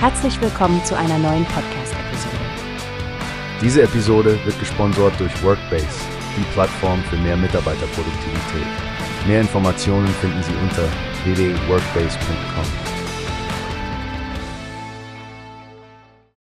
Herzlich willkommen zu einer neuen Podcast-Episode. Diese Episode wird gesponsert durch Workbase, die Plattform für mehr Mitarbeiterproduktivität. Mehr Informationen finden Sie unter www.workbase.com.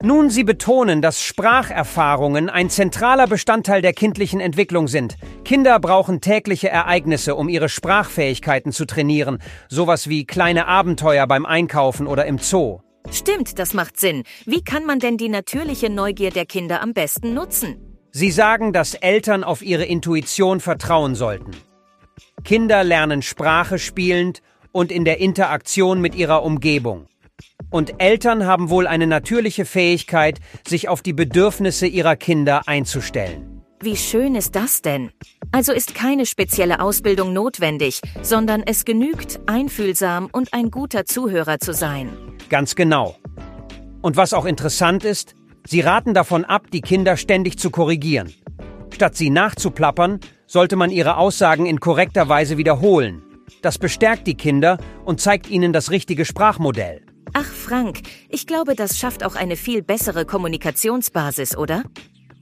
Nun, Sie betonen, dass Spracherfahrungen ein zentraler Bestandteil der kindlichen Entwicklung sind. Kinder brauchen tägliche Ereignisse, um ihre Sprachfähigkeiten zu trainieren, sowas wie kleine Abenteuer beim Einkaufen oder im Zoo. Stimmt, das macht Sinn. Wie kann man denn die natürliche Neugier der Kinder am besten nutzen? Sie sagen, dass Eltern auf ihre Intuition vertrauen sollten. Kinder lernen Sprache spielend und in der Interaktion mit ihrer Umgebung. Und Eltern haben wohl eine natürliche Fähigkeit, sich auf die Bedürfnisse ihrer Kinder einzustellen. Wie schön ist das denn? Also ist keine spezielle Ausbildung notwendig, sondern es genügt, einfühlsam und ein guter Zuhörer zu sein. Ganz genau. Und was auch interessant ist, sie raten davon ab, die Kinder ständig zu korrigieren. Statt sie nachzuplappern, sollte man ihre Aussagen in korrekter Weise wiederholen. Das bestärkt die Kinder und zeigt ihnen das richtige Sprachmodell. Ach Frank, ich glaube, das schafft auch eine viel bessere Kommunikationsbasis, oder?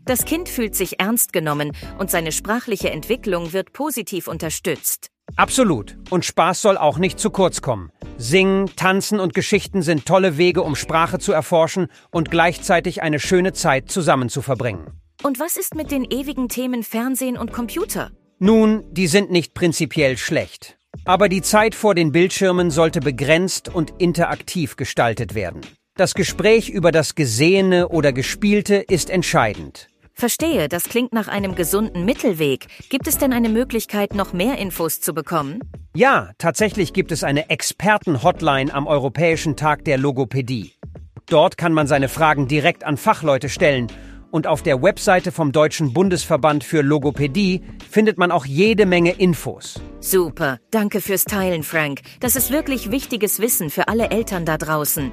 Das Kind fühlt sich ernst genommen und seine sprachliche Entwicklung wird positiv unterstützt. Absolut. Und Spaß soll auch nicht zu kurz kommen. Singen, Tanzen und Geschichten sind tolle Wege, um Sprache zu erforschen und gleichzeitig eine schöne Zeit zusammen zu verbringen. Und was ist mit den ewigen Themen Fernsehen und Computer? Nun, die sind nicht prinzipiell schlecht. Aber die Zeit vor den Bildschirmen sollte begrenzt und interaktiv gestaltet werden. Das Gespräch über das Gesehene oder Gespielte ist entscheidend. Verstehe, das klingt nach einem gesunden Mittelweg. Gibt es denn eine Möglichkeit, noch mehr Infos zu bekommen? Ja, tatsächlich gibt es eine Experten-Hotline am Europäischen Tag der Logopädie. Dort kann man seine Fragen direkt an Fachleute stellen und auf der Webseite vom Deutschen Bundesverband für Logopädie findet man auch jede Menge Infos. Super, danke fürs Teilen, Frank. Das ist wirklich wichtiges Wissen für alle Eltern da draußen.